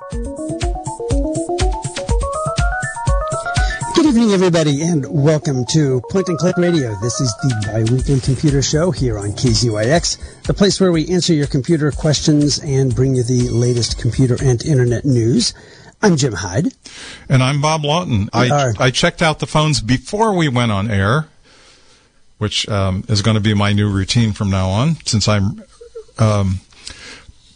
Good evening, everybody, and welcome to Point and Click Radio. This is the bi-weekly computer show here on KZYX, the place where we answer your computer questions and bring you the latest computer and internet news. I'm Jim Hyde. And I'm Bob Lawton. I, I checked out the phones before we went on air, which um, is going to be my new routine from now on, since I'm um,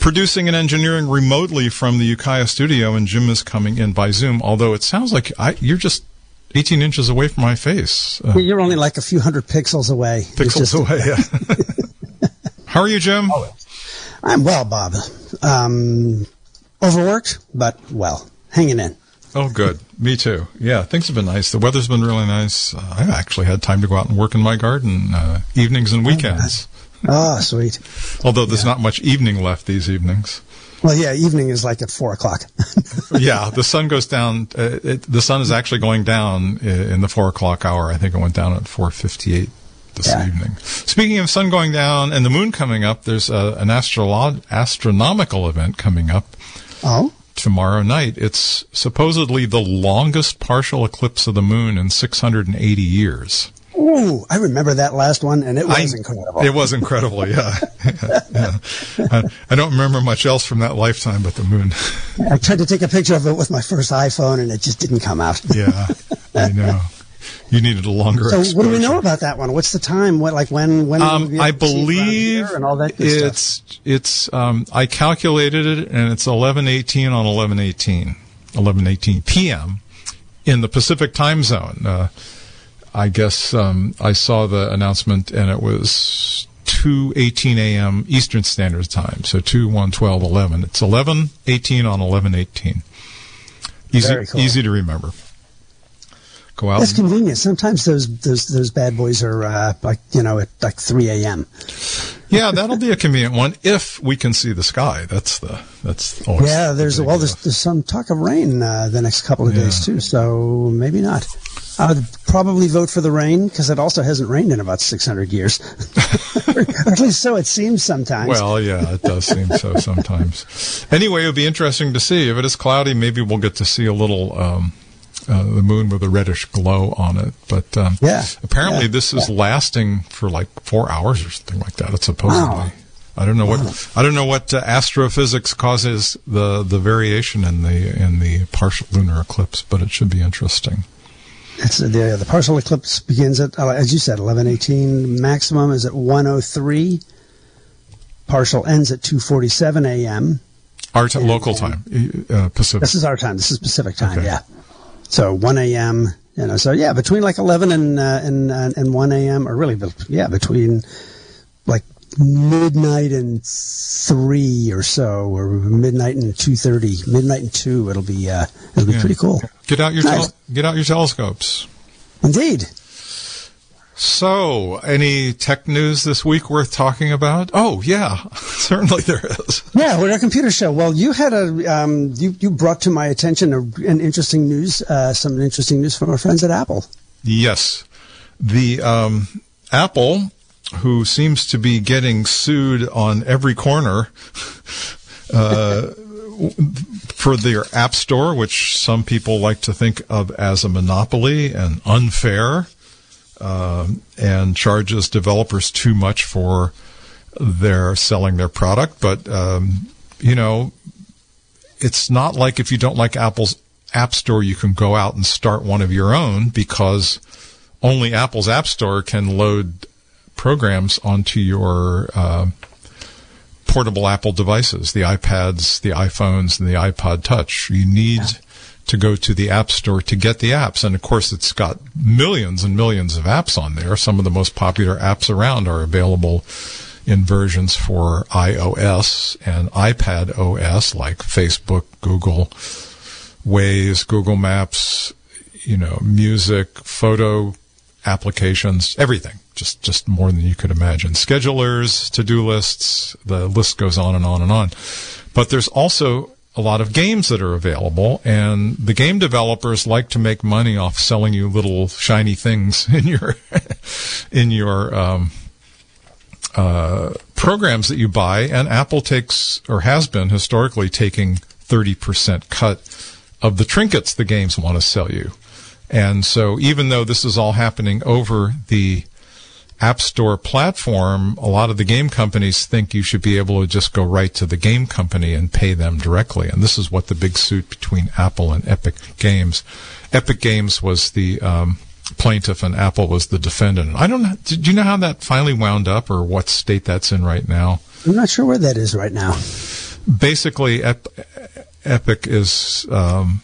producing and engineering remotely from the Ukiah studio, and Jim is coming in by Zoom. Although it sounds like I, you're just 18 inches away from my face. Uh, you're only like a few hundred pixels away. Pixels away, yeah. How are you, Jim? Oh, I'm well, Bob. Um, overworked, but well, hanging in. Oh, good. Me too. Yeah, things have been nice. The weather's been really nice. Uh, I've actually had time to go out and work in my garden uh, evenings and weekends. Oh sweet. Although there's yeah. not much evening left these evenings. Well, yeah, evening is like at four o'clock. yeah, the sun goes down. Uh, it, the sun is actually going down uh, in the four o'clock hour. I think it went down at four fifty-eight this yeah. evening. Speaking of sun going down and the moon coming up, there's a, an astrolo- astronomical event coming up. Oh. Tomorrow night. It's supposedly the longest partial eclipse of the moon in 680 years. Ooh, I remember that last one, and it was I, incredible. It was incredible, yeah. yeah. I, I, don't remember much else from that lifetime but the moon. I tried to take a picture of it with my first iPhone, and it just didn't come out. yeah, I know. You needed a longer. So, exposure. what do we know about that one? What's the time? What, like when? When? Um, I believe and all that. it's stuff? it's. Um, I calculated it, and it's eleven eighteen on eleven eighteen, eleven eighteen p.m. in the Pacific time zone. Uh, I guess um, I saw the announcement and it was 2 18 a.m. Eastern Standard Time. So 2 1 12 11. It's 11 18 on 11 18. Easy, cool. easy to remember. Go out. That's convenient. Sometimes those those those bad boys are uh, like you know at like 3 a.m. yeah, that'll be a convenient one if we can see the sky. That's the that's always yeah. There's the well, there's, there's some talk of rain uh, the next couple of yeah. days too, so maybe not. I'd probably vote for the rain because it also hasn't rained in about 600 years. or at least so it seems sometimes. Well, yeah, it does seem so sometimes. Anyway, it would be interesting to see. If it is cloudy, maybe we'll get to see a little. Um, uh, the moon with a reddish glow on it, but um, yeah, apparently yeah, this is yeah. lasting for like four hours or something like that. It's supposedly. Wow. I don't know what wow. I don't know what uh, astrophysics causes the the variation in the in the partial lunar eclipse, but it should be interesting. It's the the partial eclipse begins at uh, as you said eleven eighteen. Maximum is at one oh three. Partial ends at two forty seven a.m. Our t- and, local time, uh, Pacific. This is our time. This is Pacific time. Okay. Yeah. So one a.m. You know, so yeah, between like eleven and uh, and uh, and one a.m. or really, yeah, between midnight and three or so, or midnight and two thirty, midnight and two. It'll be uh, it'll be yeah. pretty cool. Get out your nice. tel- get out your telescopes. Indeed. So, any tech news this week worth talking about? Oh, yeah, certainly there is. Yeah, we're a computer show. Well, you had a um, you you brought to my attention a, an interesting news, uh, some interesting news from our friends at Apple. Yes, the um, Apple who seems to be getting sued on every corner uh, for their app store, which some people like to think of as a monopoly and unfair, uh, and charges developers too much for their selling their product. But um, you know, it's not like if you don't like Apple's app store, you can go out and start one of your own because only Apple's app store can load programs onto your uh, portable Apple devices, the iPads, the iPhones, and the iPod Touch. You need yeah. to go to the App Store to get the apps. And of course, it's got millions and millions of apps on there. Some of the most popular apps around are available in versions for iOS and iPad OS, like Facebook, Google, Waze, Google Maps, you know, music, photo applications, everything just just more than you could imagine. Schedulers, to-do lists, the list goes on and on and on. But there's also a lot of games that are available, and the game developers like to make money off selling you little shiny things in your in your um, uh, programs that you buy. And Apple takes or has been historically taking 30% cut of the trinkets the games want to sell you. And so even though this is all happening over the App Store platform, a lot of the game companies think you should be able to just go right to the game company and pay them directly. And this is what the big suit between Apple and Epic Games. Epic Games was the um, plaintiff and Apple was the defendant. I don't know. Did you know how that finally wound up or what state that's in right now? I'm not sure where that is right now. Basically, Ep- Epic is um,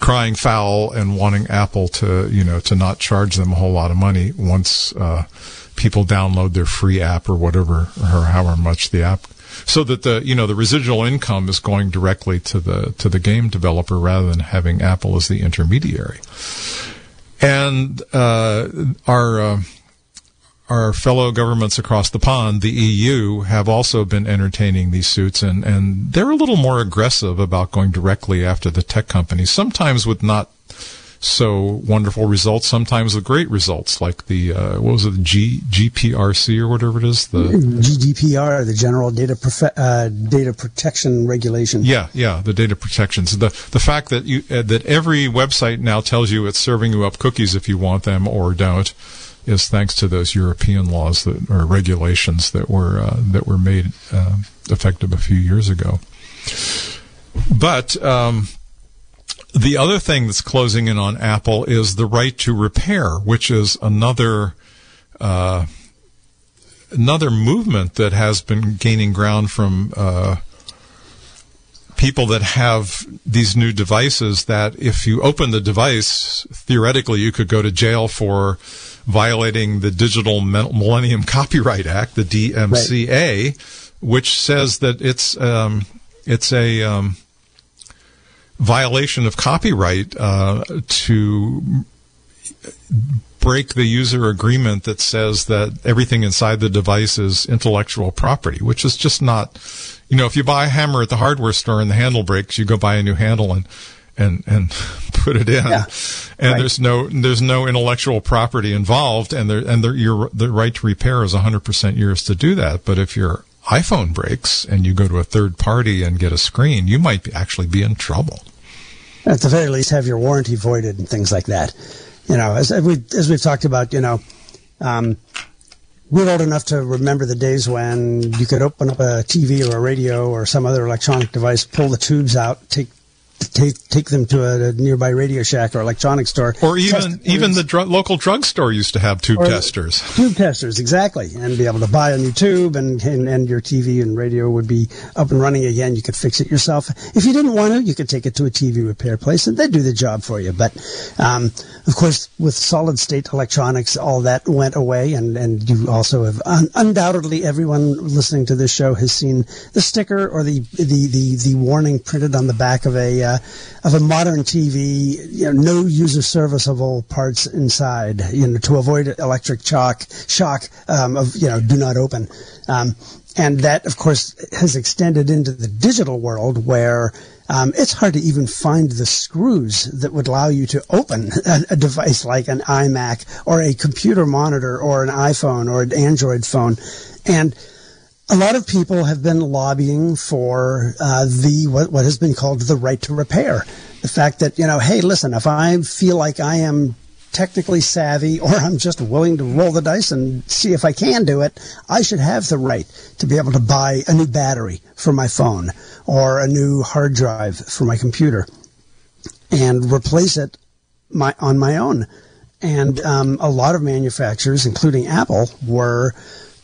crying foul and wanting Apple to, you know, to not charge them a whole lot of money once uh, people download their free app or whatever, or however much the app so that the you know the residual income is going directly to the to the game developer rather than having Apple as the intermediary. And uh, our uh, our fellow governments across the pond, the EU, have also been entertaining these suits, and and they're a little more aggressive about going directly after the tech companies, sometimes with not so wonderful results, sometimes with great results, like the uh, what was it, G GPRC or whatever it is, the GDPR, the General Data Profe- uh, Data Protection Regulation. Yeah, yeah, the data protections. The the fact that you uh, that every website now tells you it's serving you up cookies if you want them or don't is thanks to those European laws that or regulations that were uh, that were made uh, effective a few years ago. But um, the other thing that's closing in on Apple is the right to repair, which is another uh, another movement that has been gaining ground from uh, people that have these new devices. That if you open the device, theoretically, you could go to jail for violating the Digital Millennium Copyright Act, the DMCA, right. which says that it's um, it's a um, violation of copyright uh, to break the user agreement that says that everything inside the device is intellectual property, which is just not. You know, if you buy a hammer at the hardware store and the handle breaks, you go buy a new handle and and and put it in, yeah, and right. there's no there's no intellectual property involved, and there and there, your the right to repair is 100 percent yours to do that. But if your iPhone breaks and you go to a third party and get a screen, you might be, actually be in trouble. At the very least, have your warranty voided and things like that. You know, as we as we've talked about, you know. Um, we're old enough to remember the days when you could open up a TV or a radio or some other electronic device, pull the tubes out, take take take them to a, a, nearby Radio Shack or electronics store, or even even the dr- local drugstore used to have tube testers. Tube testers, exactly, and be able to buy a new tube, and, and and your TV and radio would be up and running again. You could fix it yourself. If you didn't want to, you could take it to a TV repair place, and they'd do the job for you. But um, of course, with solid state electronics, all that went away, and and you also have un- undoubtedly everyone listening to this show has seen the sticker or the the the, the warning printed on the back of a uh, of a modern TV, you know, no user serviceable parts inside, you know, to avoid electric shock, shock um, of, you know, do not open. Um, and that, of course, has extended into the digital world where um, it's hard to even find the screws that would allow you to open a, a, device like an iMac or a computer monitor or an iPhone or an Android phone. And a lot of people have been lobbying for uh, the what, what has been called the right to repair. The fact that you know, hey, listen, if I feel like I am technically savvy or I'm just willing to roll the dice and see if I can do it, I should have the right to be able to buy a new battery for my phone or a new hard drive for my computer and replace it my, on my own. And um, a lot of manufacturers, including Apple, were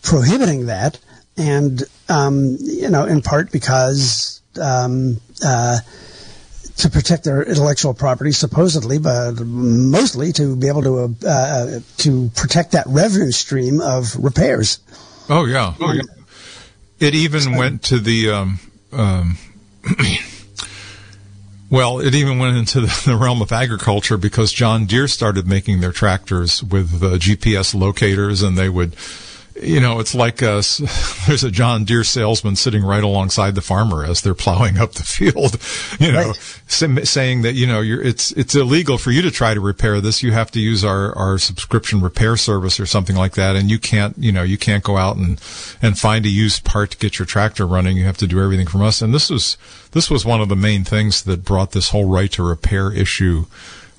prohibiting that and um, you know, in part because um, uh, to protect their intellectual property, supposedly, but mostly to be able to uh, uh to protect that revenue stream of repairs. Oh yeah, oh yeah. It even so, went to the. Um, um well, it even went into the, the, realm of agriculture because John Deere started making their tractors with uh, GPS locators, and they would you know, it's like uh, there's a John Deere salesman sitting right alongside the farmer as they're plowing up the field, you know, right. saying that you know it's it's illegal for you to try to repair this. You have to use our our subscription repair service or something like that, and you can't you know you can't go out and and find a used part to get your tractor running. You have to do everything from us. And this was this was one of the main things that brought this whole right to repair issue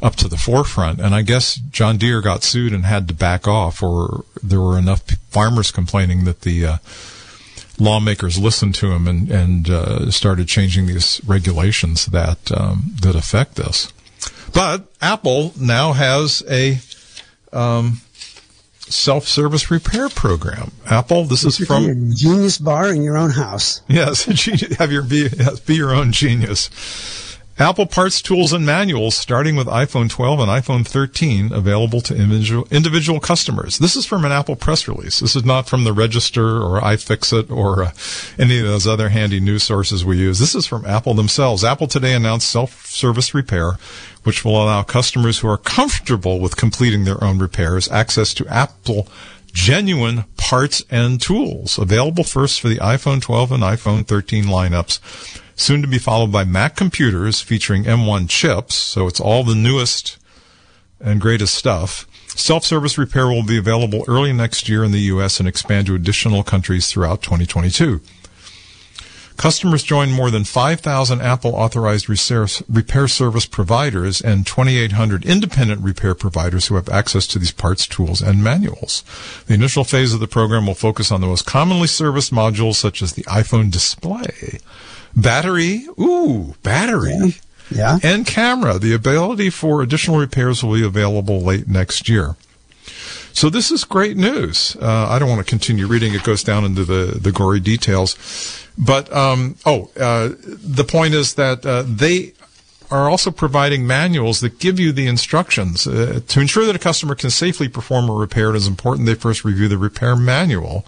up to the forefront. And I guess John Deere got sued and had to back off, or there were enough farmers complaining that the uh, lawmakers listened to him and and uh, started changing these regulations that um, that affect this. But Apple now has a um, self-service repair program. Apple, this is from Genius Bar in your own house. Yes, have your be, be your own genius. Apple parts, tools, and manuals starting with iPhone 12 and iPhone 13 available to individual, customers. This is from an Apple press release. This is not from the Register or iFixit or uh, any of those other handy news sources we use. This is from Apple themselves. Apple today announced self-service repair, which will allow customers who are comfortable with completing their own repairs access to Apple genuine parts and tools available first for the iPhone 12 and iPhone 13 lineups soon to be followed by Mac computers featuring M1 chips, so it's all the newest and greatest stuff. Self-service repair will be available early next year in the US and expand to additional countries throughout 2022. Customers join more than 5,000 Apple authorized repair service providers and 2,800 independent repair providers who have access to these parts, tools, and manuals. The initial phase of the program will focus on the most commonly serviced modules such as the iPhone display, Battery, ooh, battery. Yeah. yeah. And camera. The ability for additional repairs will be available late next year. So this is great news. Uh, I don't want to continue reading. It goes down into the, the gory details. But, um, oh, uh, the point is that uh, they are also providing manuals that give you the instructions. Uh, to ensure that a customer can safely perform a repair, it is important they first review the repair manual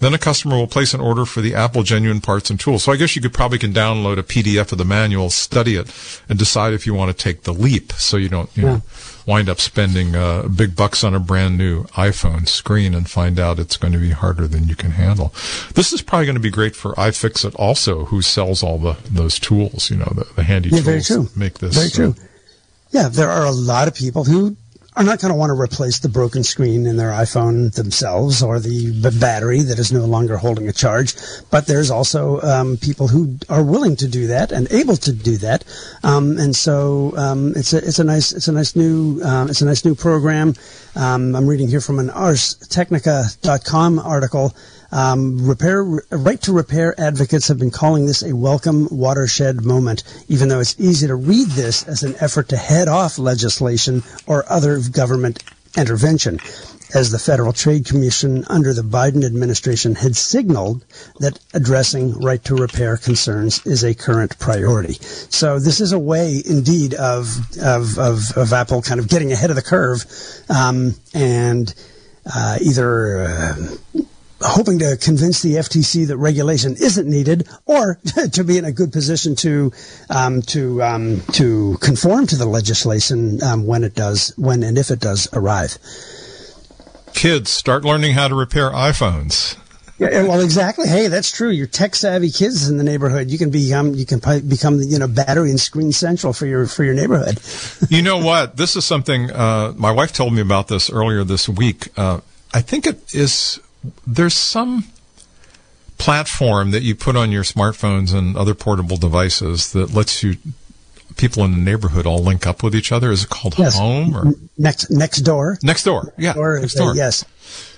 then a customer will place an order for the Apple genuine parts and tools. So I guess you could probably can download a PDF of the manual, study it, and decide if you want to take the leap, so you don't you yeah. know wind up spending uh, big bucks on a brand new iPhone screen and find out it's going to be harder than you can handle. This is probably going to be great for iFixit also, who sells all the those tools, you know, the, the handy yeah, tools. Very true. Make this very true. Uh, yeah, there are a lot of people who are not going to want to replace the broken screen in their iPhone themselves or the battery that is no longer holding a charge. But there's also um, people who are willing to do that and able to do that, um, and so um, it's a it's a nice it's a nice new uh, it's a nice new program. Um, I'm reading here from an ArsTechnica.com article. Um, repair, right to repair advocates have been calling this a welcome watershed moment, even though it's easy to read this as an effort to head off legislation or other government intervention, as the Federal Trade Commission under the Biden administration had signaled that addressing right to repair concerns is a current priority. So this is a way, indeed, of of of, of Apple kind of getting ahead of the curve, um, and uh, either. Uh, hoping to convince the FTC that regulation isn't needed, or to be in a good position to um, to um, to conform to the legislation um, when it does, when and if it does arrive. Kids start learning how to repair iPhones. Yeah, well, exactly. Hey, that's true. Your tech savvy kids in the neighborhood, you can become you can become you know battery and screen central for your for your neighborhood. you know what? This is something uh, my wife told me about this earlier this week. Uh, I think it is there's some platform that you put on your smartphones and other portable devices that lets you people in the neighborhood all link up with each other. Is it called yes. Home or next next door? Next door, yeah, or, next door. Uh, yes,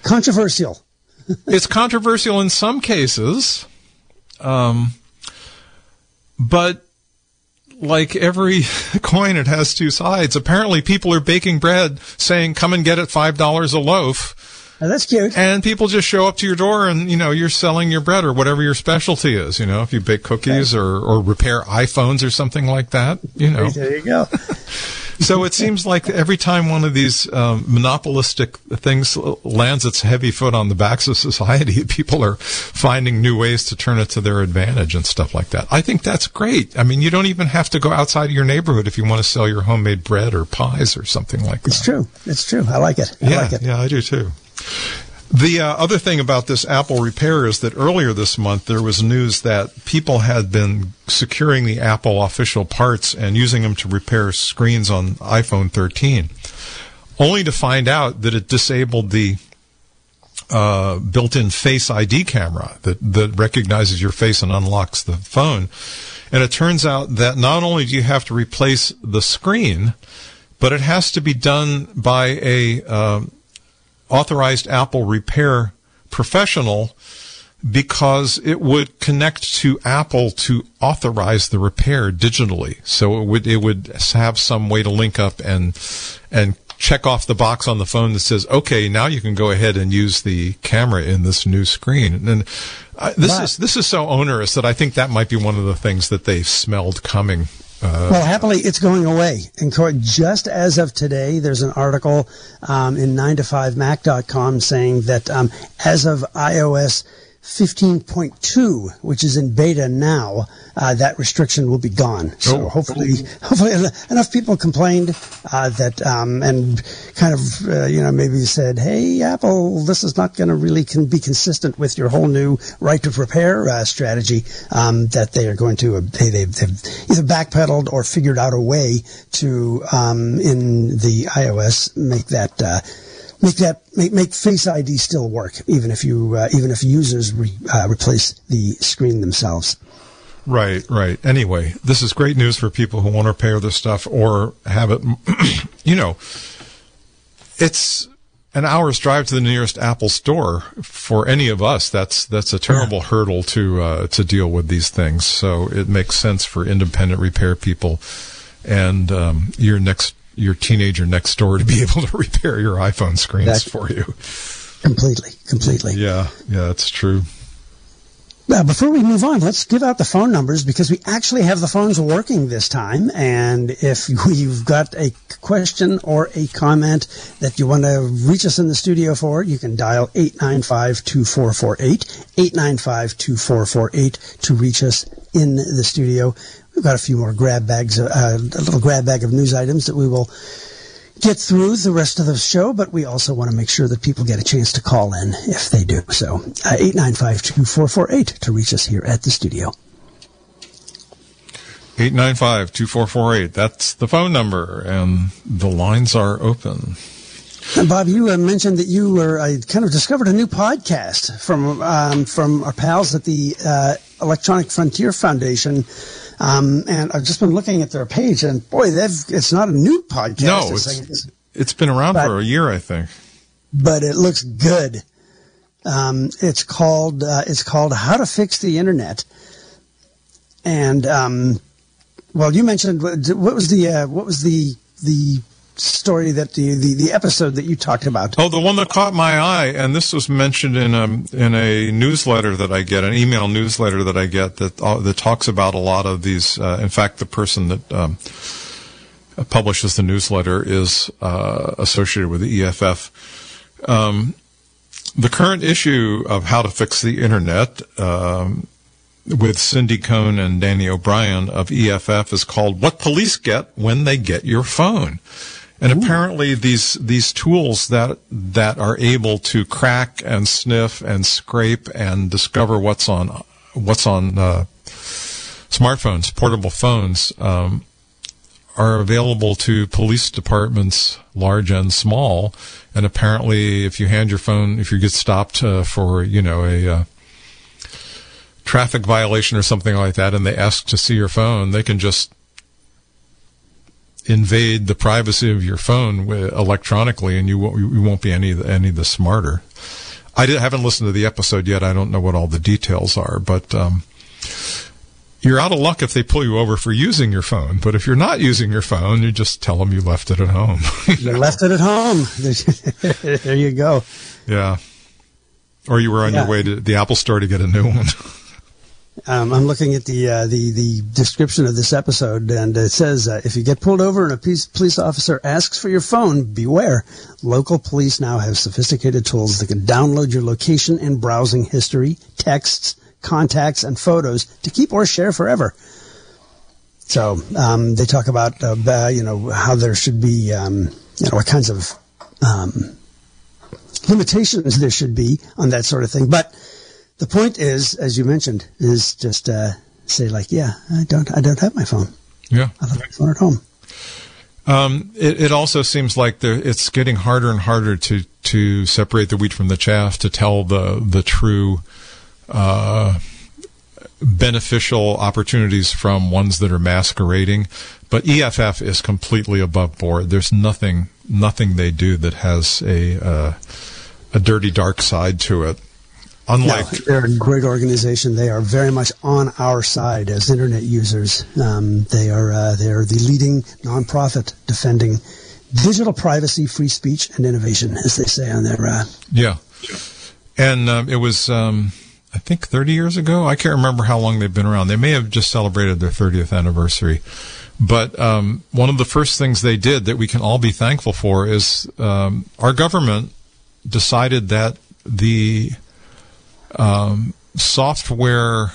controversial. it's controversial in some cases, um, but like every coin, it has two sides. Apparently, people are baking bread, saying, "Come and get it five dollars a loaf." Oh, that's cute. And people just show up to your door and, you know, you're selling your bread or whatever your specialty is, you know, if you bake cookies okay. or, or repair iPhones or something like that, you know. There you go. so it seems like every time one of these um, monopolistic things lands its heavy foot on the backs of society, people are finding new ways to turn it to their advantage and stuff like that. I think that's great. I mean, you don't even have to go outside of your neighborhood if you want to sell your homemade bread or pies or something like that. It's true. It's true. I like it. I yeah, like it. Yeah, I do too. The uh, other thing about this Apple repair is that earlier this month there was news that people had been securing the Apple official parts and using them to repair screens on iPhone 13, only to find out that it disabled the uh, built-in Face ID camera that that recognizes your face and unlocks the phone. And it turns out that not only do you have to replace the screen, but it has to be done by a uh, authorized Apple repair professional because it would connect to Apple to authorize the repair digitally. So it would it would have some way to link up and and check off the box on the phone that says, "Okay, now you can go ahead and use the camera in this new screen." And uh, this is this is so onerous that I think that might be one of the things that they smelled coming uh, well, happily, it's going away. In And just as of today, there's an article um, in 9to5mac.com saying that um, as of iOS 15.2, which is in beta now, uh, that restriction will be gone. So oh. hopefully, hopefully enough people complained uh, that um, and kind of uh, you know maybe said, "Hey, Apple, this is not going to really can be consistent with your whole new right to repair uh, strategy." Um, that they are going to they, they've, they've, either backpedaled or figured out a way to um, in the iOS make that uh, make that make, make Face ID still work, even if you uh, even if users re, uh, replace the screen themselves. Right, right. Anyway, this is great news for people who want to repair their stuff or have it. you know, it's an hour's drive to the nearest Apple store for any of us. That's that's a terrible yeah. hurdle to uh, to deal with these things. So it makes sense for independent repair people and um, your next your teenager next door to be able to repair your iPhone screens that's for you. Completely, completely. Yeah, yeah, that's true. Uh, before we move on, let's give out the phone numbers because we actually have the phones working this time. And if you've got a question or a comment that you want to reach us in the studio for, you can dial 895-2448, 895-2448 to reach us in the studio. We've got a few more grab bags, uh, a little grab bag of news items that we will get through the rest of the show, but we also want to make sure that people get a chance to call in if they do. So, uh, 895-2448 to reach us here at the studio. 895-2448. That's the phone number, and the lines are open. And Bob, you uh, mentioned that you were I kind of discovered a new podcast from um, from our pals at the uh, Electronic Frontier Foundation um, and I've just been looking at their page, and boy, it's not a new podcast. No, it's, it's, it's been around but, for a year, I think. But it looks good. Um, it's called uh, it's called How to Fix the Internet, and um, well, you mentioned what was the uh, what was the the story that the, the, the episode that you talked about. Oh, the one that caught my eye, and this was mentioned in a in a newsletter that I get, an email newsletter that I get that uh, that talks about a lot of these. Uh, in fact, the person that um, publishes the newsletter is uh, associated with the EFF. Um, the current issue of how to fix the internet. Um, with Cindy Cohn and Danny O'Brien of EFF is called What Police Get When They Get Your Phone. And Ooh. apparently these these tools that that are able to crack and sniff and scrape and discover what's on what's on uh, smartphones, portable phones, um, are available to police departments, large and small. And apparently, if you hand your phone, if you get stopped uh, for you know a uh, traffic violation or something like that, and they ask to see your phone, they can just invade the privacy of your phone electronically, and you won't, you won't be any any the smarter. I haven't listened to the episode yet. I don't know what all the details are, but um, you're out of luck if they pull you over for using your phone. But if you're not using your phone, you just tell them you left it at home. you left it at home. there you go. Yeah. Or you were on yeah. your way to the Apple store to get a new one. Um, I'm looking at the uh, the the description of this episode, and it says uh, if you get pulled over and a police, police officer asks for your phone, beware. Local police now have sophisticated tools that can download your location and browsing history, texts, contacts, and photos to keep or share forever. So um, they talk about uh, you know how there should be um, you know what kinds of um, limitations there should be on that sort of thing. But the point is, as you mentioned, is just uh, say like, yeah, I don't, I don't have my phone. Yeah, I have my phone at home. Um, it, it, also seems like there, it's getting harder and harder to, to separate the wheat from the chaff, to tell the the true uh, beneficial opportunities from ones that are masquerading. But EFF is completely above board. There's nothing nothing they do that has a uh, a dirty dark side to it. Unlike no, they're a great organization. They are very much on our side as internet users. Um, they are uh, they are the leading nonprofit defending digital privacy, free speech, and innovation, as they say on their. Uh, yeah, and um, it was. Um, I think 30 years ago. I can't remember how long they've been around. They may have just celebrated their 30th anniversary. But um, one of the first things they did that we can all be thankful for is um, our government decided that the um, software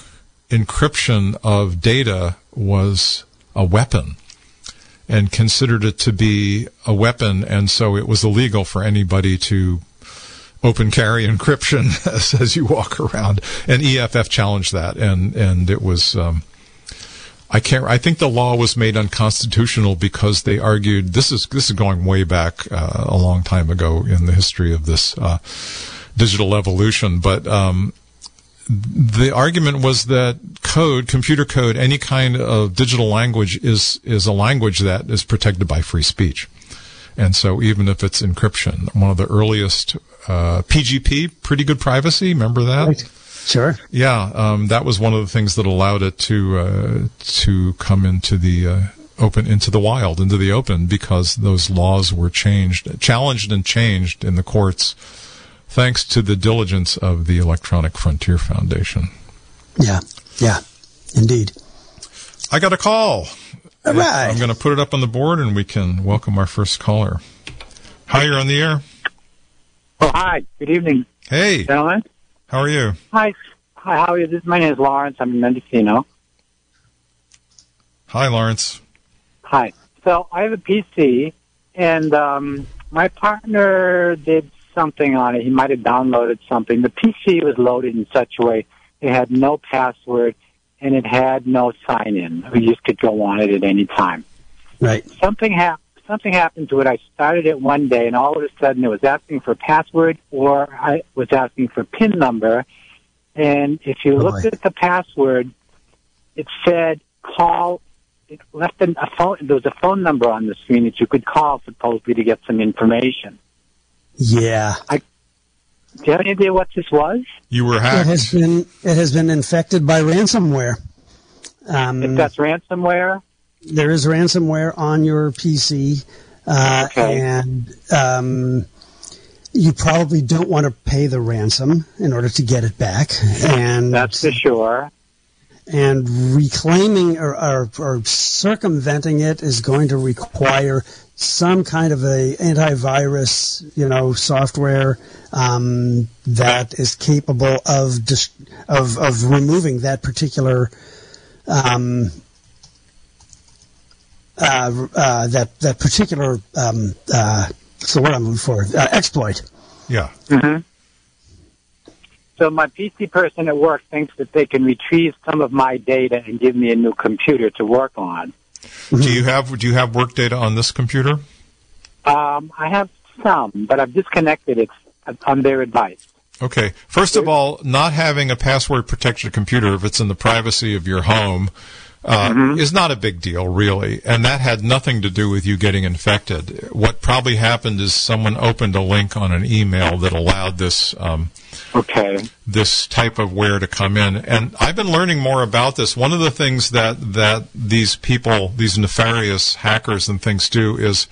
encryption of data was a weapon and considered it to be a weapon, and so it was illegal for anybody to open carry encryption as, you walk around. And EFF challenged that, and and it was. Um, I can't. I think the law was made unconstitutional because they argued this is this is going way back uh, a long time ago in the history of this uh, digital evolution. But um, the argument was that code, computer code, any kind of digital language is is a language that is protected by free speech. And so even if it's encryption, one of the earliest uh, PGP, pretty good privacy. Remember that? Right. Sure. Yeah, um, that was one of the things that allowed it to uh, to come into the uh, open into the wild, into the open, because those laws were changed, challenged, and changed in the courts thanks to the diligence of the Electronic Frontier Foundation. Yeah, yeah, indeed. I got a call. All right. I'm going to put it up on the board and we can welcome our first caller. Hi, you're on the air. Oh, hi. Good evening. Hey. Gentlemen. How are you? Hi. Hi, how are you? This, my name is Lawrence. I'm in Mendocino. Hi, Lawrence. Hi. So I have a PC, and um, my partner did something on it. He might have downloaded something. The PC was loaded in such a way it had no password and it had no sign in. You just could go on it at any time. Right. Something happened. Something happened to it. I started it one day, and all of a sudden, it was asking for a password, or I was asking for a PIN number. And if you oh looked at the password, it said call. It left a phone. There was a phone number on the screen that you could call, supposedly to get some information. Yeah. I, do you have any idea what this was? You were hacked. It has been it has been infected by ransomware. Um, if that's ransomware, there is ransomware on your PC, uh, okay. and um, you probably don't want to pay the ransom in order to get it back. And that's for sure. And reclaiming or, or, or circumventing it is going to require some kind of a antivirus, you know, software um, that is capable of dis- of of removing that particular um, uh, uh, that that particular um, uh, what's the word I'm looking for uh, exploit. Yeah. Mm-hmm. So my PC person at work thinks that they can retrieve some of my data and give me a new computer to work on. Do you have Do you have work data on this computer? Um, I have some, but I've disconnected it on their advice. Okay. First of all, not having a password protected computer, if it's in the privacy of your home, uh, mm-hmm. is not a big deal, really. And that had nothing to do with you getting infected. What probably happened is someone opened a link on an email that allowed this. Um, okay. This type of ware to come in, and I've been learning more about this. One of the things that that these people, these nefarious hackers and things, do is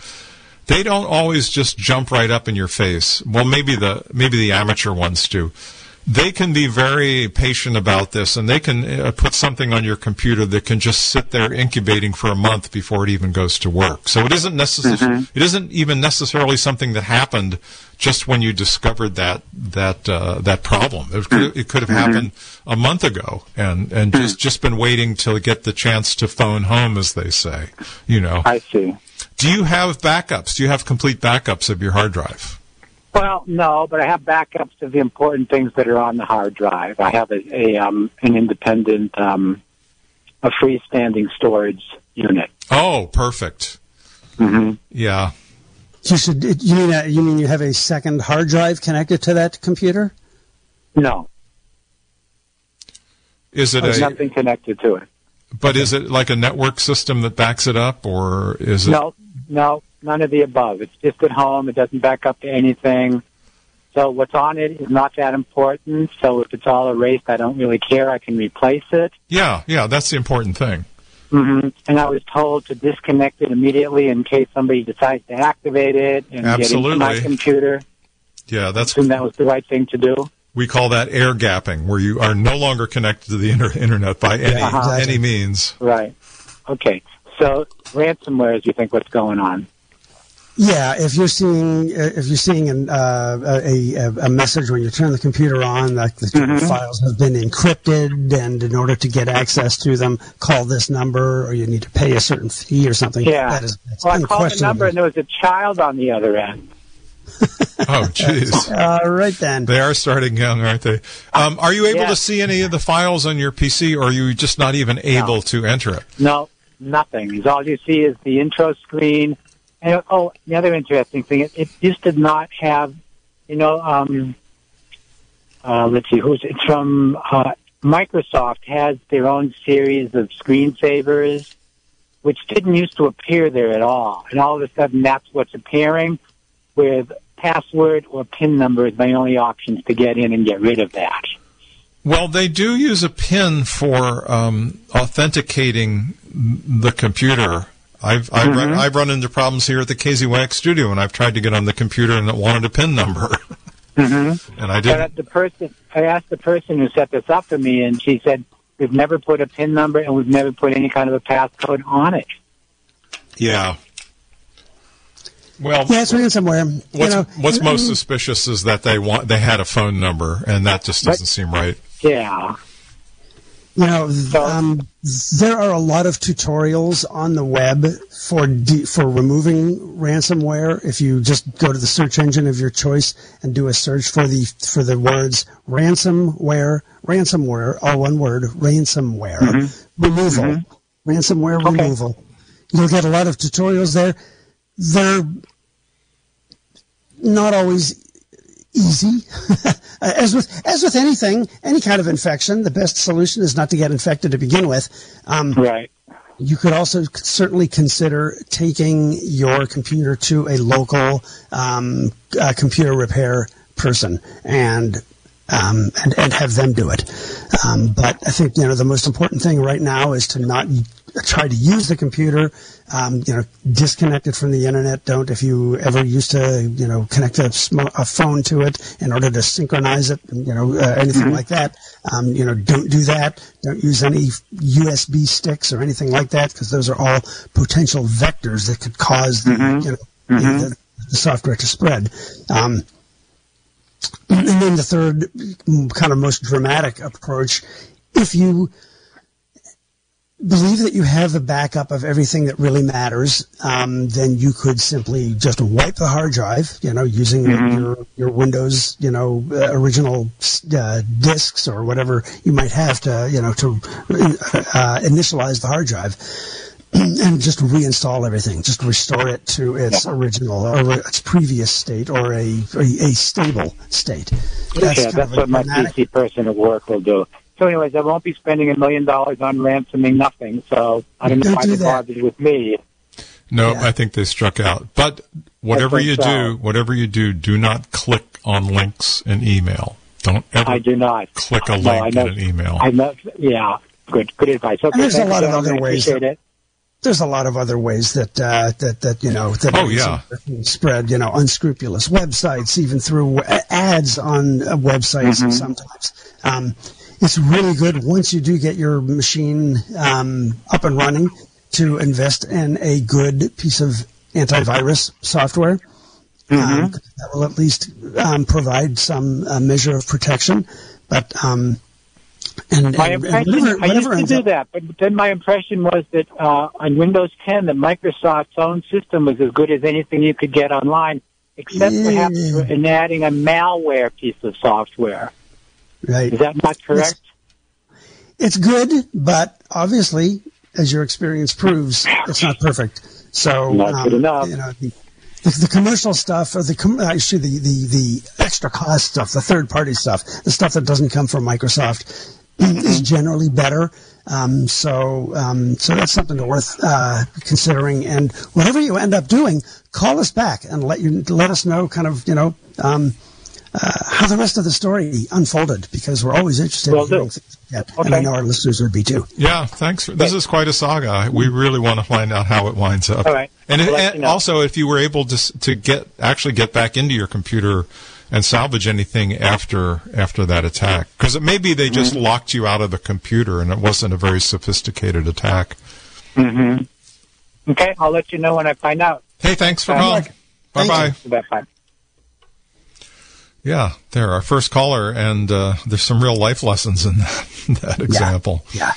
they don't always just jump right up in your face. Well, maybe the maybe the amateur ones do they can be very patient about this and they can uh, put something on your computer that can just sit there incubating for a month before it even goes to work. So it isn't necessarily mm-hmm. it isn't even necessarily something that happened just when you discovered that that uh, that problem. It could, it could have mm-hmm. happened a month ago and and mm-hmm. just just been waiting to get the chance to phone home as they say, you know. I see. Do you have backups? Do you have complete backups of your hard drive? Well, no, but I have backups of the important things that are on the hard drive. I have a, a um, an independent, um, a freestanding storage unit. Oh, perfect. hmm Yeah. You should. You mean uh, you mean you have a second hard drive connected to that computer? No, Is it there's a? nothing connected to it. But is it like a network system that backs it up, or is it? No, no, none of the above. It's just at home. It doesn't back up to anything. So what's on it is not that important. So if it's all erased, I don't really care. I can replace it. Yeah, yeah. That's the important thing. hmm And I was told to disconnect it immediately in case somebody decides to activate it and get into my computer. Yeah, that's Assume that was the right thing to do. we call that air gapping, where you are no longer connected to the inter- internet by any Uh-huh. Any means. Right. Okay. So ransomware is you think what's going on? Yeah, if you're seeing uh, if you're seeing an, uh, a, a a message when you turn the computer on, like the Mhm. files have been encrypted, and in order to get access to them, call this number, or you need to pay a certain fee or something. Yeah. that is Well, I called the number and there was a child on the other end. Oh, jeez. All right then. They are starting young, aren't they? Um, are you able Yeah. to see any of the files on your PC, or are you just not even able to enter it? No, nothing. All you see is the intro screen. And oh, the other interesting thing, it, it used to not have, you know, um, uh, let's see, who's it's from uh, Microsoft has their own series of screensavers, which didn't used to appear there at all. And all of a sudden, that's what's appearing with password or PIN number is my only options to get in and get rid of that. Well, they do use a PIN for um, authenticating the computer. I've I've, run, Mhm. I've run into problems here at the KZYX studio, and I've tried to get on the computer and it wanted a PIN number, Mm-hmm. and I didn't. the person, I asked the person who set this up for me, and she said, "We've never put a PIN number, and we've never put any kind of a passcode on it." Yeah. Well, Yeah, it's ransomware. You what's know, what's most suspicious is that they want they had a phone number, and that just doesn't seem right. Yeah, You know, um, there are a lot of tutorials on the web for de- for removing ransomware. If you just go to the search engine of your choice and do a search for the for the words ransomware, ransomware, all one word, ransomware removal, ransomware Okay. removal. You'll get a lot of tutorials there. They're not always easy. as with as with anything, any kind of infection, the best solution is not to get infected to begin with. Um, right. you could also certainly consider taking your computer to a local um, uh, computer repair person and. Um, and, and have them do it. Um, but I think, you know, the most important thing right now is to not try to use the computer, um, you know, disconnect it from the internet. Don't, if you ever used to, you know, connect a, sm- a phone to it in order to synchronize it, you know, uh, anything like that, um, you know, don't do that. Don't use any USB sticks or anything like that because those are all potential vectors that could cause the, you know, the, the software to spread. Um, and then the third, mm, kind of most dramatic approach, if you believe that you have a backup of everything that really matters, um, then you could simply just wipe the hard drive, you know, using your, your Windows, you know, uh, original uh, disks or whatever you might have to, you know, to uh, initialize the hard drive. And just reinstall everything. Just restore it to its original or its previous state or a a, a stable state. yeah, that's of a what my PC person at work will do. So, anyways, I won't be spending a million dollars on ransoming nothing. So I don't know Don't why do they bothered with me. No, Yeah. I think they struck out. But whatever you so. do, whatever you do, do not click on links in email. Don't ever I do not. click a No, I link know. in an email. I know. Yeah, good, good advice. Okay, And there's a thank you, lot of other ways Appreciate it. there's a lot of other ways that uh, that that you know that Oh, yeah. spread you know unscrupulous websites even through ads on uh, websites Mm-hmm. sometimes. Um, it's really good once you do get your machine um, up and running to invest in a good piece of antivirus software. Mm-hmm. Um, that will at least um, provide some uh, measure of protection, but um, and, My and- and impression, whatever- I whatever used to do up- that, but then my impression was that uh, on Windows 10, that Microsoft's own system was as good as anything you could get online. except perhaps Yeah. in adding a malware piece of software. Right. Is that not correct? It's good, but obviously, as your experience proves, it's not perfect. So, um, Not good enough. you know, the, the, commercial stuff, or the com- actually the, the the extra cost stuff, the third party stuff, the stuff that doesn't come from Microsoft, is generally better. Um, so, um, so that's something to worth uh, considering. And whatever you end up doing, call us back and let you let us know, kind of, you know. Um, uh, how the rest of the story unfolded because we're always interested Will in hearing do. things. Yeah, and I know our listeners would be too. Yeah, thanks. For, this is quite a saga. We really want to find out how it winds up. All right. And, I'll it, and you know. also, if you were able to to get actually get back into your computer and salvage anything after after that attack, because it may be they just Mm-hmm. locked you out of the computer and it wasn't a very sophisticated attack. Mm-hmm. Okay, I'll let you know when I find out. Hey, thanks for Bye. calling. Bye Thank bye. Yeah, there, our first caller, and uh, there's some real life lessons in that, that example. Yeah.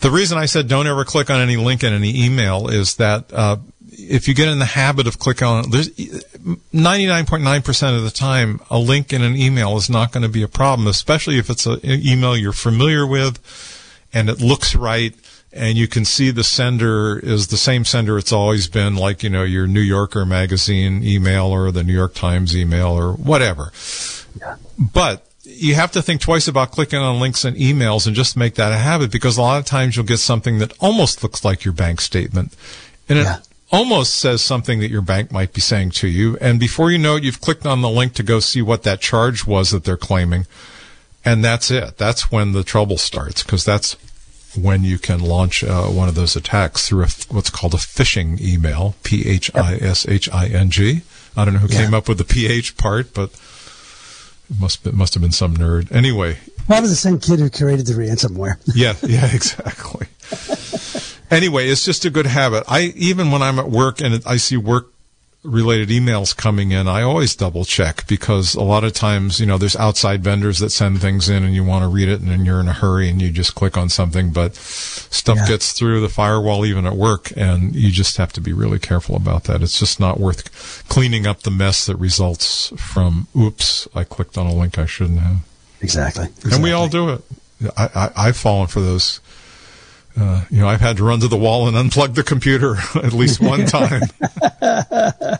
The reason I said don't ever click on any link in any email is that uh, if you get in the habit of clicking on, there's 99.9% of the time, a link in an email is not going to be a problem, especially if it's an email you're familiar with and it looks right and you can see the sender is the same sender it's always been, like, you know, your New Yorker magazine email or the New York Times email or whatever. But you have to think twice about clicking on links and emails and just make that a habit because a lot of times you'll get something that almost looks like your bank statement. And it Yeah. almost says something that your bank might be saying to you. And before you know it, you've clicked on the link to go see what that charge was that they're claiming. And that's it. That's when the trouble starts because that's when you can launch uh, one of those attacks through a, what's called a phishing email, P H I S H I N G. I don't know who Yeah. came up with the PH part, but it must be, must have been some nerd. Anyway, Probably the same kid who created the ransomware. yeah, yeah, exactly. anyway, it's just a good habit. I even when I'm at work and I see work related emails coming in, I always double check because a lot of times, you know, there's outside vendors that send things in and you want to read it and then you're in a hurry and you just click on something, but stuff Yeah. gets through the firewall even at work and you just have to be really careful about that. It's just not worth cleaning up the mess that results from, oops, I clicked on a link I shouldn't have. Exactly. And we all do it. I, I, I've fallen for those. Uh, you know, I've had to run to the wall and unplug the computer at least one time.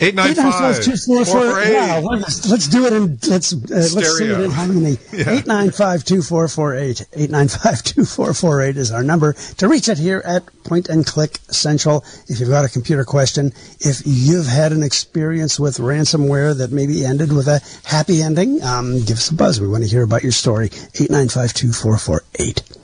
895 244 Yeah, let's, let's do it in let's uh, let's sing it in harmony. Yeah. 895-2448. 895-2448 is our number to reach it here at Point and Click Central. If you've got a computer question, if you've had an experience with ransomware that maybe ended with a happy ending, um, give us a buzz. We want to hear about your story. 895-2448.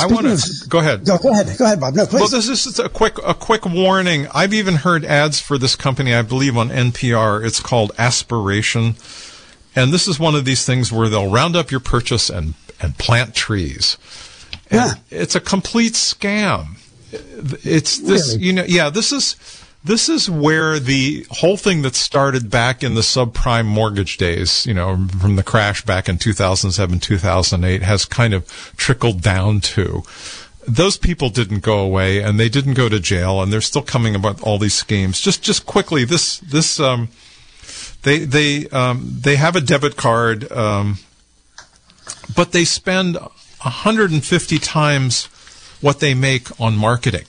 I want to go ahead. Go, go ahead. Go ahead, Bob. No, please. Well, this is a quick a quick warning. I've even heard ads for this company. I believe on NPR. It's called Aspiration, and this is one of these things where they'll round up your purchase and and plant trees. And Yeah. it's a complete scam. It's this, Really? you know, yeah. This is this is where the whole thing that started back in the subprime mortgage days, you know, from the crash back in 2007, 2008, has kind of trickled down to. Those people didn't go away, and they didn't go to jail, and they're still coming about all these schemes. Just, just quickly, this, this, um, they, they, um, they have a debit card, um, but they spend 150 times what they make on marketing.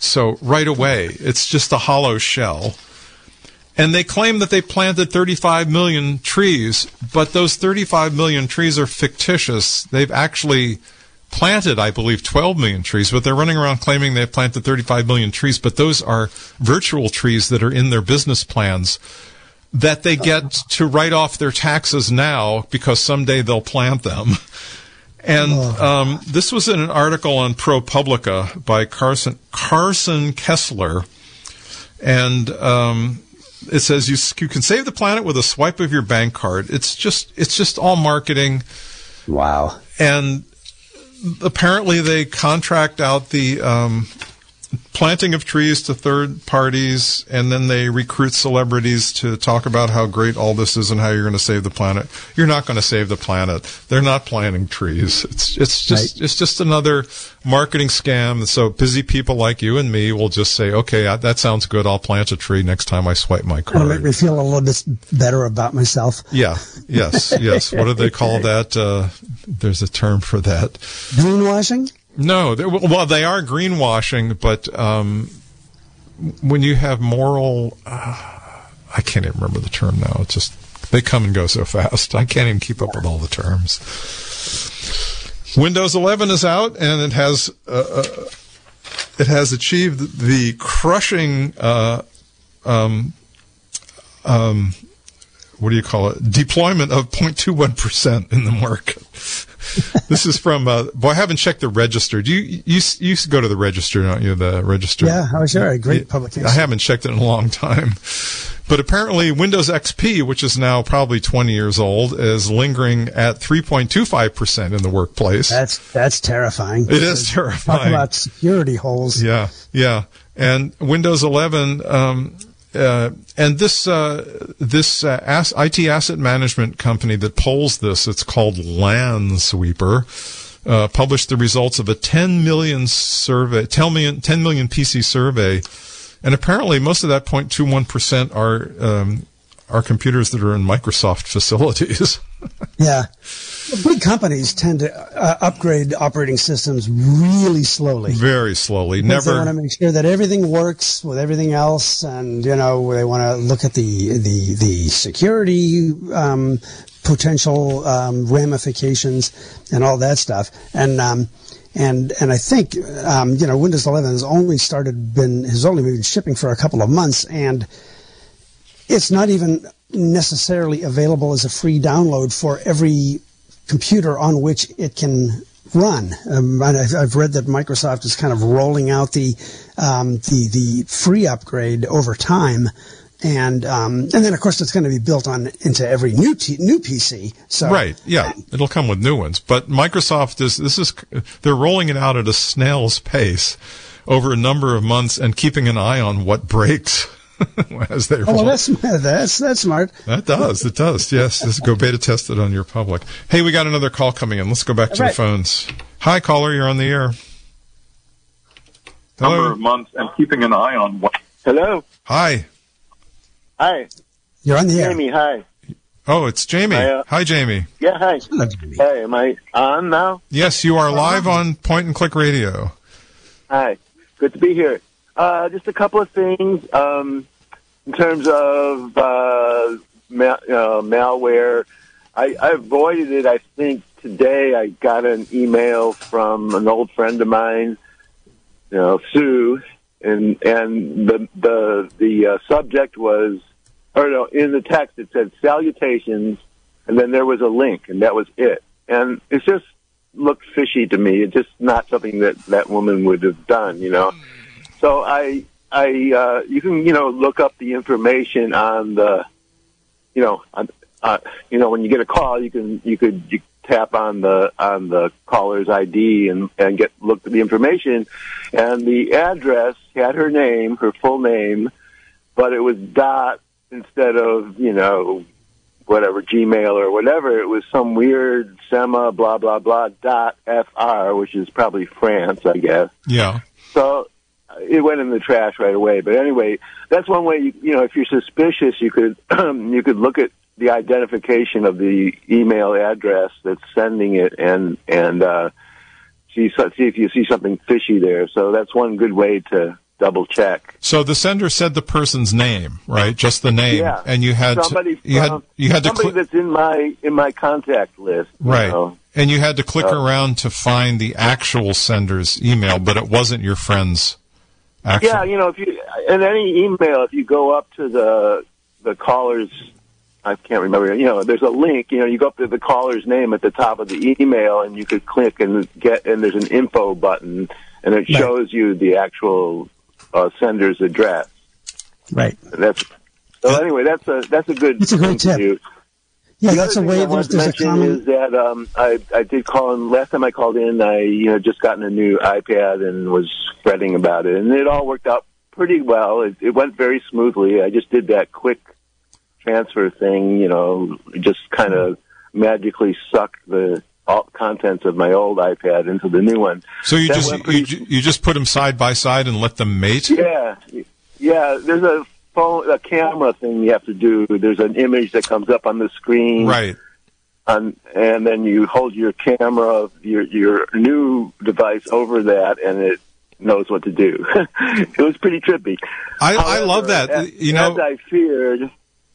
So right away, it's just a hollow shell. And they claim that they planted 35 million trees, but those 35 million trees are fictitious. They've actually planted, I believe, 12 million trees, but they're running around claiming they've planted 35 million trees, but those are virtual trees that are in their business plans that they get to write off their taxes now because someday they'll plant them. And um, this was in an article on ProPublica by Carson Carson Kessler, and um, it says you you can save the planet with a swipe of your bank card. It's just it's just all marketing, wow. and apparently they contract out the um, planting of trees to third parties, and then they recruit celebrities to talk about how great all this is and how you're going to save the planet. You're not going to save the planet. They're not planting trees. It's it's just right. it's just another marketing scam. So busy people like you and me will just say, "Okay, that sounds good. I'll plant a tree next time I swipe my card." It'll make me feel a little bit better about myself. Yeah. Yes. Yes. what do they call that? Uh, there's a term for that. Greenwashing. No, well, they are greenwashing, but um, when you have moral, uh, I can't even remember the term now. It's just they come and go so fast. I can't even keep up with all the terms. Windows 11 is out, and it has uh, uh, it has achieved the crushing. Uh, um, um, what do you call it? Deployment of 0.21% in the market this is from. Uh, boy, I haven't checked the register. Do you, you you used to go to the register, don't you? The register. Yeah, oh sure, a great publication. I haven't checked it in a long time, but apparently Windows XP, which is now probably 20 years old, is lingering at 3.25 percent in the workplace. That's that's terrifying. It is terrifying. Talk about security holes. Yeah, yeah, and Windows 11. Um, uh, and this uh, this uh, IT asset management company that polls this, it's called Lansweeper, uh, published the results of a 10 million survey, 10 million, 10 million PC survey, and apparently most of that 0.21 percent are um, are computers that are in Microsoft facilities. yeah. Big companies tend to uh, upgrade operating systems really slowly. Very slowly. Never. They want to make sure that everything works with everything else, and you know they want to look at the the the security um, potential um, ramifications and all that stuff. And um, and and I think um, you know Windows 11 has only started been has only been shipping for a couple of months, and it's not even necessarily available as a free download for every computer on which it can run. Um, I've read that Microsoft is kind of rolling out the um, the the free upgrade over time, and um, and then of course it's going to be built on into every new t- new PC. So right, yeah, it'll come with new ones. But Microsoft is this is they're rolling it out at a snail's pace over a number of months and keeping an eye on what breaks. as they oh, well, that's that's that's smart. That does it does yes. Let's go beta test it on your public. Hey, we got another call coming in. Let's go back to right. the phones. Hi, caller, you're on the air. Hello. Number of months and keeping an eye on what. Hello. Hi. Hi. You're on the air. Jamie. Hi. Oh, it's Jamie. Hi, uh, hi Jamie. Yeah, hi. Hello, Jamie. Hey, am I on now? Yes, you are live on Point and Click Radio. Hi. Good to be here. Uh, just a couple of things. Um, in terms of uh, ma- uh, malware, I, I avoided it. I think today I got an email from an old friend of mine, you know, Sue, and and the the the uh, subject was, or no, in the text it said salutations, and then there was a link, and that was it. And it just looked fishy to me. It's just not something that that woman would have done, you know. So I I uh, you can you know look up the information on the you know on, uh, you know when you get a call you can you could you tap on the on the caller's ID and and get look at the information. And the address had her name her full name but it was dot instead of you know whatever Gmail or whatever. It was some weird sema blah blah blah dot fr which is probably France I guess. Yeah. So it went in the trash right away. But anyway, that's one way. You, you know, if you're suspicious, you could you could look at the identification of the email address that's sending it, and and uh, see see if you see something fishy there. So that's one good way to double check. So the sender said the person's name, right? Just the name, yeah. and you had somebody to, you had you had to cl- that's in my in my contact list, right? Know? And you had to click around to find the actual sender's email, but it wasn't your friend's Actually. Yeah, you know, if you in any email, if you go up to the the caller's, I can't remember. You know, there's a link. You know, you go up to the caller's name at the top of the email, and you could click and get. And there's an info button, and it shows you the actual uh, sender's address. Right. And that's so. Anyway, that's a that's a good. It's a great tip. Yeah, the that's a way. thing I There's, wanted to there's a mention common. is that um, I I did call in last time I called in. I you know just gotten a new iPad and was fretting about it, and it all worked out pretty well. It, it went very smoothly. I just did that quick transfer thing. You know, just kind of magically sucked the all contents of my old iPad into the new one. So you That just went you, you just put them side by side and let them mate. Yeah, yeah. There's a phone, a camera thing you have to do. There's an image that comes up on the screen, Right. on, and then you hold your camera your your new device over that, and it knows what to do. it was pretty trippy. I, I love that. As, you know, as I feared,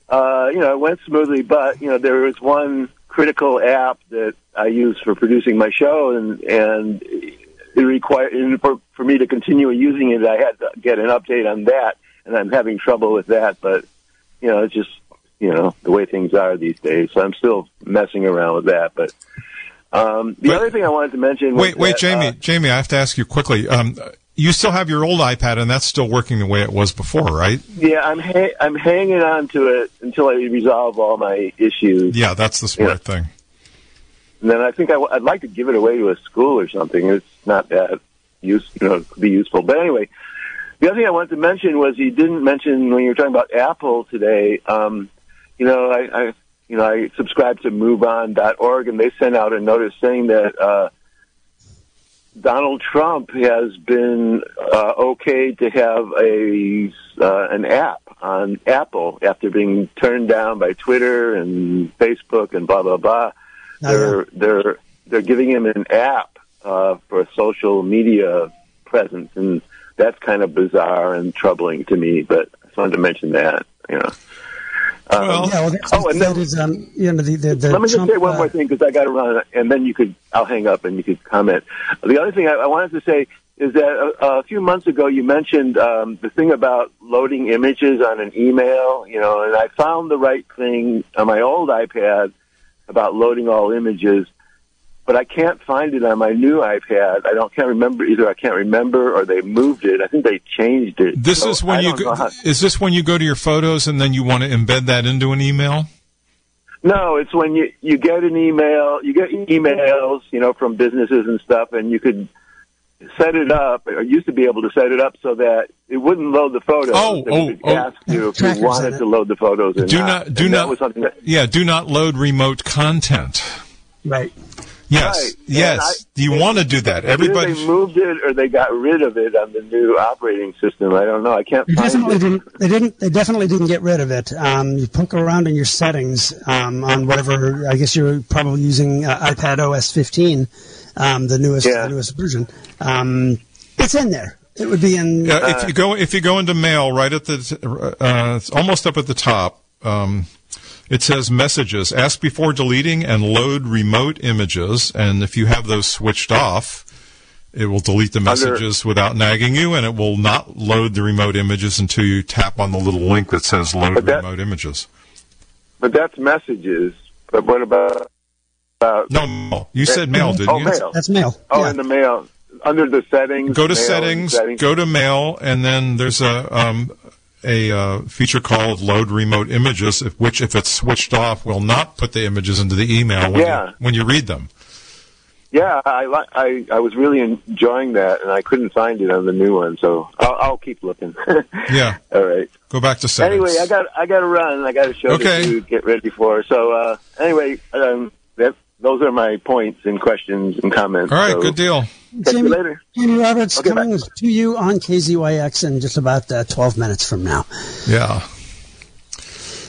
uh, you know, it went smoothly, but you know, there was one critical app that I use for producing my show, and and it required for for me to continue using it, I had to get an update on that, and I'm having trouble with that. But you know, it's just you know the way things are these days. So I'm still messing around with that, but. Um, the But- other thing I wanted to mention. Was wait, wait, that, Jamie, uh, Jamie, I have to ask you quickly. Um, you still have your old iPad, and that's still working the way it was before, right? yeah, I'm ha- I'm hanging on to it until I resolve all my issues. Yeah, that's the smart Yeah. thing. And then I think I, would like to give it away to a school or something. It's not that use, you know, be useful. But anyway, the other thing I wanted to mention was you didn't mention when you were talking about Apple today. Um, you know, I, I, you know, I subscribe to MoveOn.org, and they sent out a notice saying that uh, Donald Trump has been uh, okay to have a uh, an app on Apple after being turned down by Twitter and Facebook and blah blah blah Oh, they're they're they're giving him an app uh, for a social media presence, and that's kind of bizarre and troubling to me. But I just wanted to mention that. You know. Um, Well- Yeah, well, that's, Oh, and that then- is, um, you know, the, the, the let me just say one uh, more thing because I got to run, and then you could. I'll hang up and you could comment. The other thing I, I wanted to say is that a, a few months ago you mentioned um, the thing about loading images on an email. You know, and I found the right thing on my old iPad about loading all images, but I can't find it on my new iPad. I don't can't remember either. I can't remember or they moved it. I think they changed it. This So is when you don't go, how- is this when you go to your photos and then you want to embed that into an email? No, it's when you you get an email, you get emails, you know, from businesses and stuff, and you could set it up, or used to be able to set it up so that it wouldn't load the photos. Oh, It oh, would oh. ask you if you wanted to load the photos or Do not. not, do And that not, was something that yeah, do not load remote content. right. Yes, Right. yes. I- you want to do that. Everybody. they moved it or they got rid of it on the new operating system. I don't know. I can't They find definitely it. didn't. They didn't. They definitely didn't get rid of it. Um, you poke around in your settings um, on whatever. I guess you're probably using uh, iPad OS 15, um, the newest, Yeah. the newest version. Um, it's in there. It would be in. Yeah, if you go if you go into mail, right at the uh, almost up at the top, um, it says messages. Ask before deleting and load remote images. And if you have those switched off, it will delete the messages without nagging you, and it will not load the remote images until you tap on the little link that says load that- remote images. But that's messages. But what about? about No, mail. you said mail, didn't oh, you? mail. That's mail. Oh, yeah. in the mail under the settings. Go to mail and settings, go to mail, and then there's a um, a uh, feature called load remote images, if, which if it's switched off, will not put the images into the email when, Yeah. you, when you read them. Yeah, I, I I was really enjoying that, and I couldn't find it on the new one, so I'll, I'll keep looking. Yeah, All right. go back to settings. Anyway, I got I got to run. I got a show Okay. to get ready for. So uh, anyway, um, those are my points and questions and comments. All right, so good deal. Catch you Jamie, later. Jamie Roberts Okay, coming to you on KZYX in just about uh, 12 minutes from now. Yeah,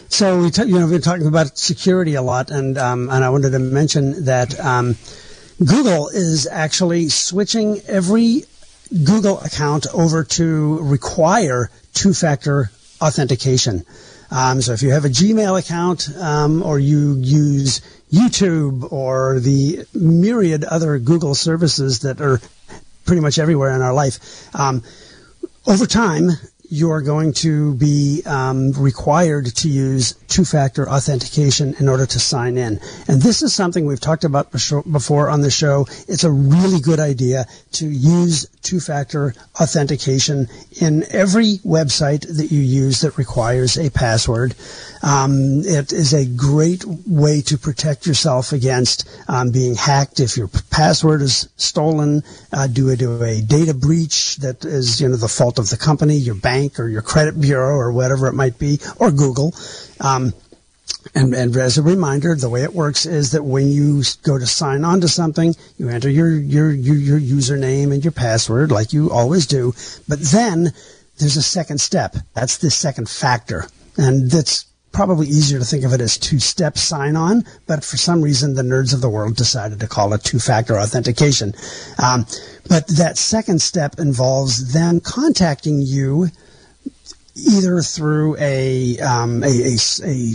So we, t- you know, we've been talking about security a lot, and um, and I wanted to mention that um, Google is actually switching every Google account over to require two-factor authentication. Um, so if you have a Gmail account um, or you use YouTube or the myriad other Google services that are pretty much everywhere in our life, um, over time, you are going to be um, required to use two-factor authentication in order to sign in. And this is something we've talked about before on the show. It's a really good idea to use two-factor authentication in every website that you use that requires a password. Um, it is a great way to protect yourself against um, being hacked. If your password is stolen uh, due to a data breach that is, you know, the fault of the company, your bank, or your credit bureau, or whatever it might be, or Google. Um, and, and, as a reminder, the way it works is that when you go to sign on to something, you enter your, your, your, your username and your password like you always do. But then there's a second step. That's the second factor. And that's probably easier to think of it as two step sign on, but for some reason the nerds of the world decided to call it two factor authentication. Um, but that second step involves them contacting you either through a, um, a, a, a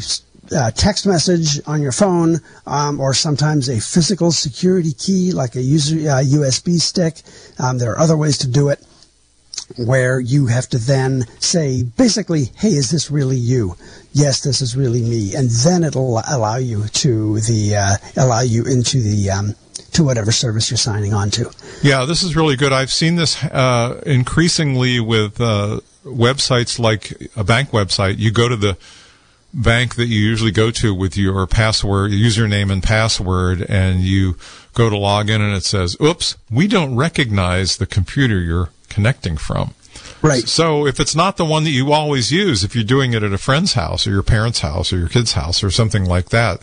uh, text message on your phone, um, or sometimes a physical security key like a user uh, USB stick. Um, there are other ways to do it where you have to then say basically, "Hey, is this really you?" Yes, this is really me, and then it'll allow you to the uh, allow you into the um, to whatever service you're signing on to. Yeah, this is really good. I've seen this uh, increasingly with uh, websites like a bank website. You go to the bank that you usually go to with your password, username and password, and you go to log in and it says, oops, we don't recognize the computer you're connecting from. Right. So if it's not the one that you always use, if you're doing it at a friend's house or your parents' house or your kid's house or something like that,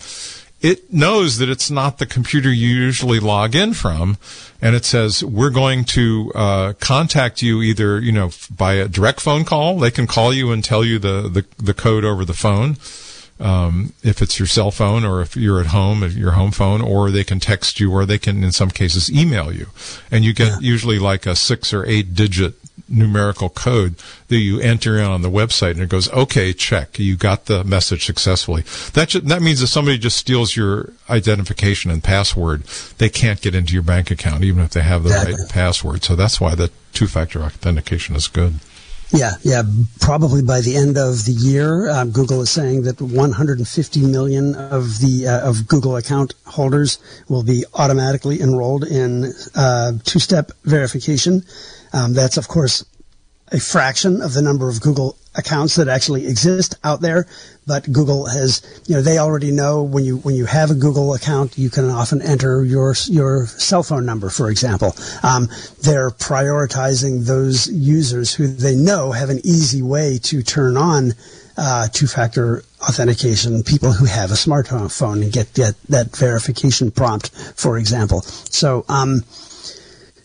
it knows that it's not the computer you usually log in from, and it says we're going to uh, contact you either you know by a direct phone call. They can call you and tell you the the, the code over the phone. Um, if it's your cell phone or if you're at home, your home phone, or they can text you, or they can, in some cases, email you, and you get yeah. usually like a six or eight digit numerical code that you enter in on the website and it goes, okay, check. You got the message successfully. That, that means if somebody just steals your identification and password, they can't get into your bank account even if they have the exactly. right password. So that's why the two-factor authentication is good. Yeah, yeah. Probably by the end of the year, uh, Google is saying that 150 million of the uh, of Google account holders will be automatically enrolled in uh, two-step verification. Um, that's, of course, a fraction of the number of Google accounts that actually exist out there. But Google has, you know, they already know when you when you have a Google account, you can often enter your your cell phone number, for example. Um, they're prioritizing those users who they know have an easy way to turn on uh, two-factor authentication. People who have a smartphone and get, get that verification prompt, for example. So. Um,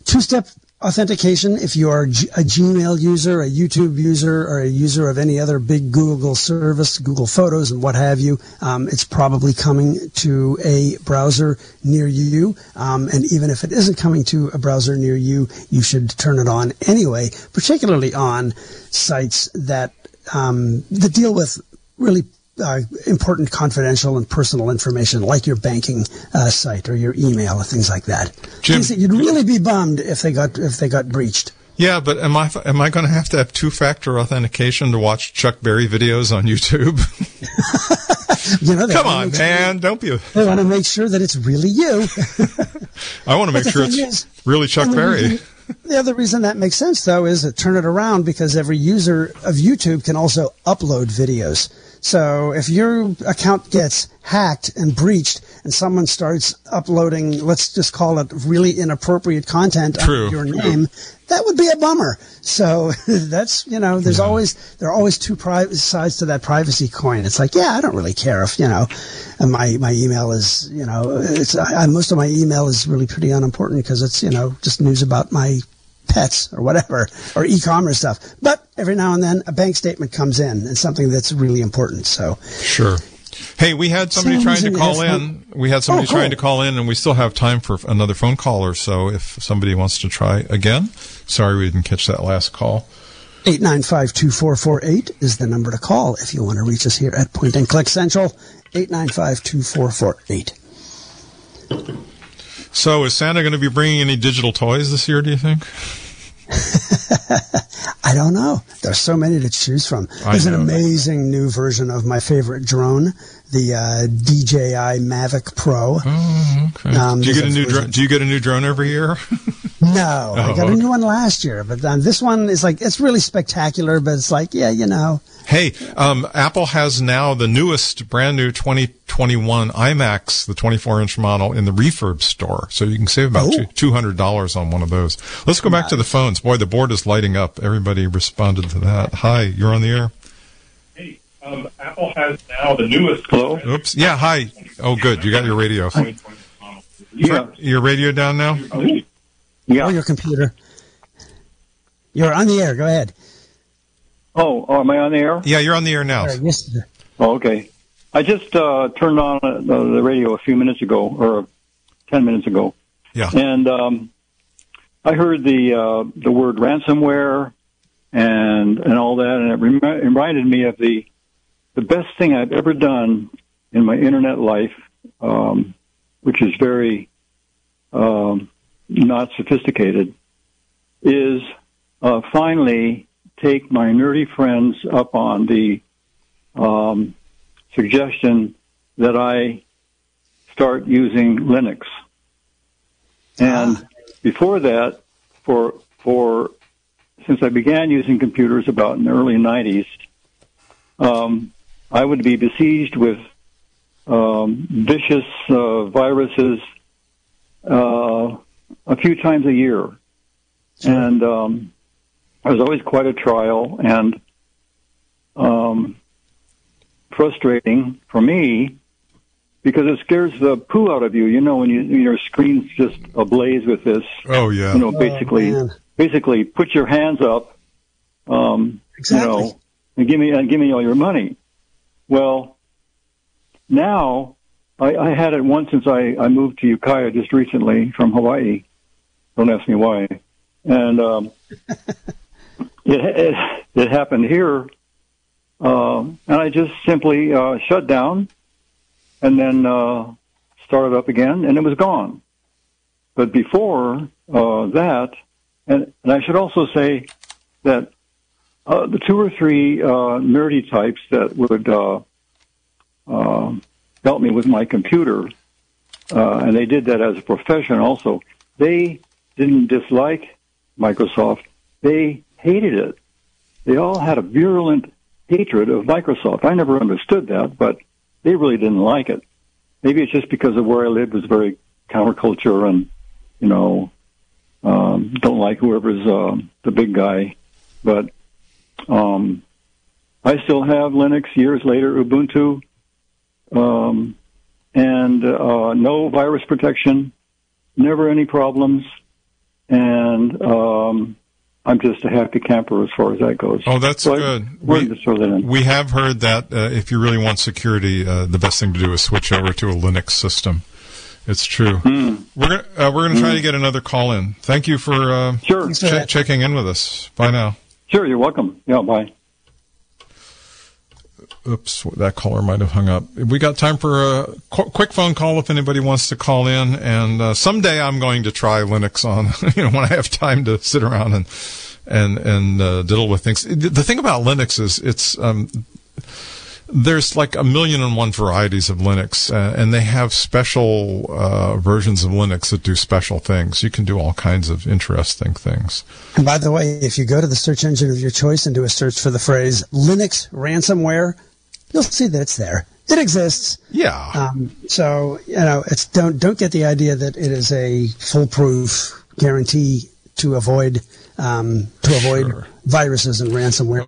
two-step authentication if you are a Gmail user, a YouTube user, or a user of any other big Google service, Google Photos and what have you. Um, it's probably coming to a browser near you. Um, and even if it isn't coming to a browser near you, you should turn it on anyway, particularly on sites that um, that deal with really uh, important confidential and personal information like your banking uh, site or your email or things like that. Jim, things that you'd really be bummed if they got if they got breached. Yeah, but am I am I going to have to have two factor authentication to watch Chuck Berry videos on YouTube? you know, come on, man, don't be. A... They want to make sure that it's really you. I want to make sure it's is, really Chuck Berry. The other reason that makes sense, though, is to turn it around because every user of YouTube can also upload videos. So if your account gets hacked and breached and someone starts uploading, let's just call it really inappropriate content True. under your name, that would be a bummer. So that's, you know, there's yeah. always, there are always two pri- sides to that privacy coin. It's like, yeah, I don't really care if, you know, my, my email is, you know, it's, I, most of my email is really pretty unimportant because it's, you know, just news about my pets or whatever, or e-commerce stuff. But every now and then a bank statement comes in and something that's really important. So sure. Hey, we had somebody trying to call in. We had somebody oh, cool. trying to call in, and we still have time for another phone call or so if somebody wants to try again. Sorry we didn't catch that last call. 895-2448 is the number to call if you want to reach us here at Point and Click Central. 895-2448. So, is Santa going to be bringing any digital toys this year? Do you think? I don't know. There's so many to choose from. There's an amazing new version of my favorite drone, the uh, DJI Mavic Pro. Oh, okay. Um, do you get a new drone? Do you get a new drone every year? No, I got a new one last year, but um, this one is like it's really spectacular. But it's like, yeah, you know, Hey, um, Apple has now the newest, brand new 2021 iMacs, the 24 inch model, in the refurb store. So you can save about Oh. two hundred dollars on one of those. Let's go back to the phones. Boy, the board is lighting up. Everybody responded to that. Hi, you're on the air. Hey, um, Apple has now the newest. Hello. Oops. Yeah. Hi. Oh, good. You got your radio. Yeah. Your radio down now. Yeah. or your computer. You're on the air. Go ahead. Oh, oh, am I on the air? Yeah, you're on the air now. All right, yes, sir. Oh, okay. I just uh, turned on uh, the, the radio a few minutes ago, or ten minutes ago, Yeah. and um, I heard the uh, the word ransomware and and all that, and it remi- reminded me of the the best thing I've ever done in my internet life, um, which is very um, not sophisticated, is uh, finally take my nerdy friends up on the um, suggestion that I start using Linux. And before that, for for since I began using computers about in the early '90s, um, I would be besieged with um, vicious uh, viruses uh, a few times a year, and um, it was always quite a trial and um, frustrating for me because it scares the poo out of you. You know, when you, your screen's just ablaze with this, Oh, yeah. you know, basically, man. basically put your hands up, um, Exactly. you know, and give me and give me all your money. Well, now I, I had it once since I, I moved to Ukiah just recently from Hawaii. Don't ask me why. And um, it, it it happened here, um, and I just simply uh, shut down, and then uh, started up again, and it was gone. But before uh, that, and, and I should also say that uh, the two or three uh, nerdy types that would uh, uh, help me with my computer, uh, and they did that as a profession also. They didn't dislike Microsoft; they hated it. They all had a virulent hatred of Microsoft. I never understood that, but they really didn't like it. Maybe it's just because of where I lived was very counterculture and you know um, don't like whoever's uh, the big guy. But um, I still have Linux years later, Ubuntu, um, and uh, no virus protection, never any problems, and um, I'm just a happy camper as far as that goes. Oh, that's So good. wanted We- to throw that in. We have heard that uh, if you really want security, uh, the best thing to do is switch over to a Linux system. It's true. Hmm. We're gonna, uh, we're going to try to get another call in. Thank you for uh, Sure, Thanks for che- that. checking in with us. Bye now. sure, you're welcome. Yeah, bye. Oops, that caller might have hung up. We got time for a qu- quick phone call if anybody wants to call in. And uh, someday I'm going to try Linux on, you know, when I have time to sit around and and and uh, diddle with things. The thing about Linux is it's um, there's like a million and one varieties of Linux, uh, and they have special uh, versions of Linux that do special things. You can do all kinds of interesting things. And by the way, if you go to the search engine of your choice and do a search for the phrase Linux ransomware, you'll see that it's there. It exists. Yeah. Um, so you know, it's don't don't get the idea that it is a foolproof guarantee to avoid um, to avoid Sure. viruses and ransomware.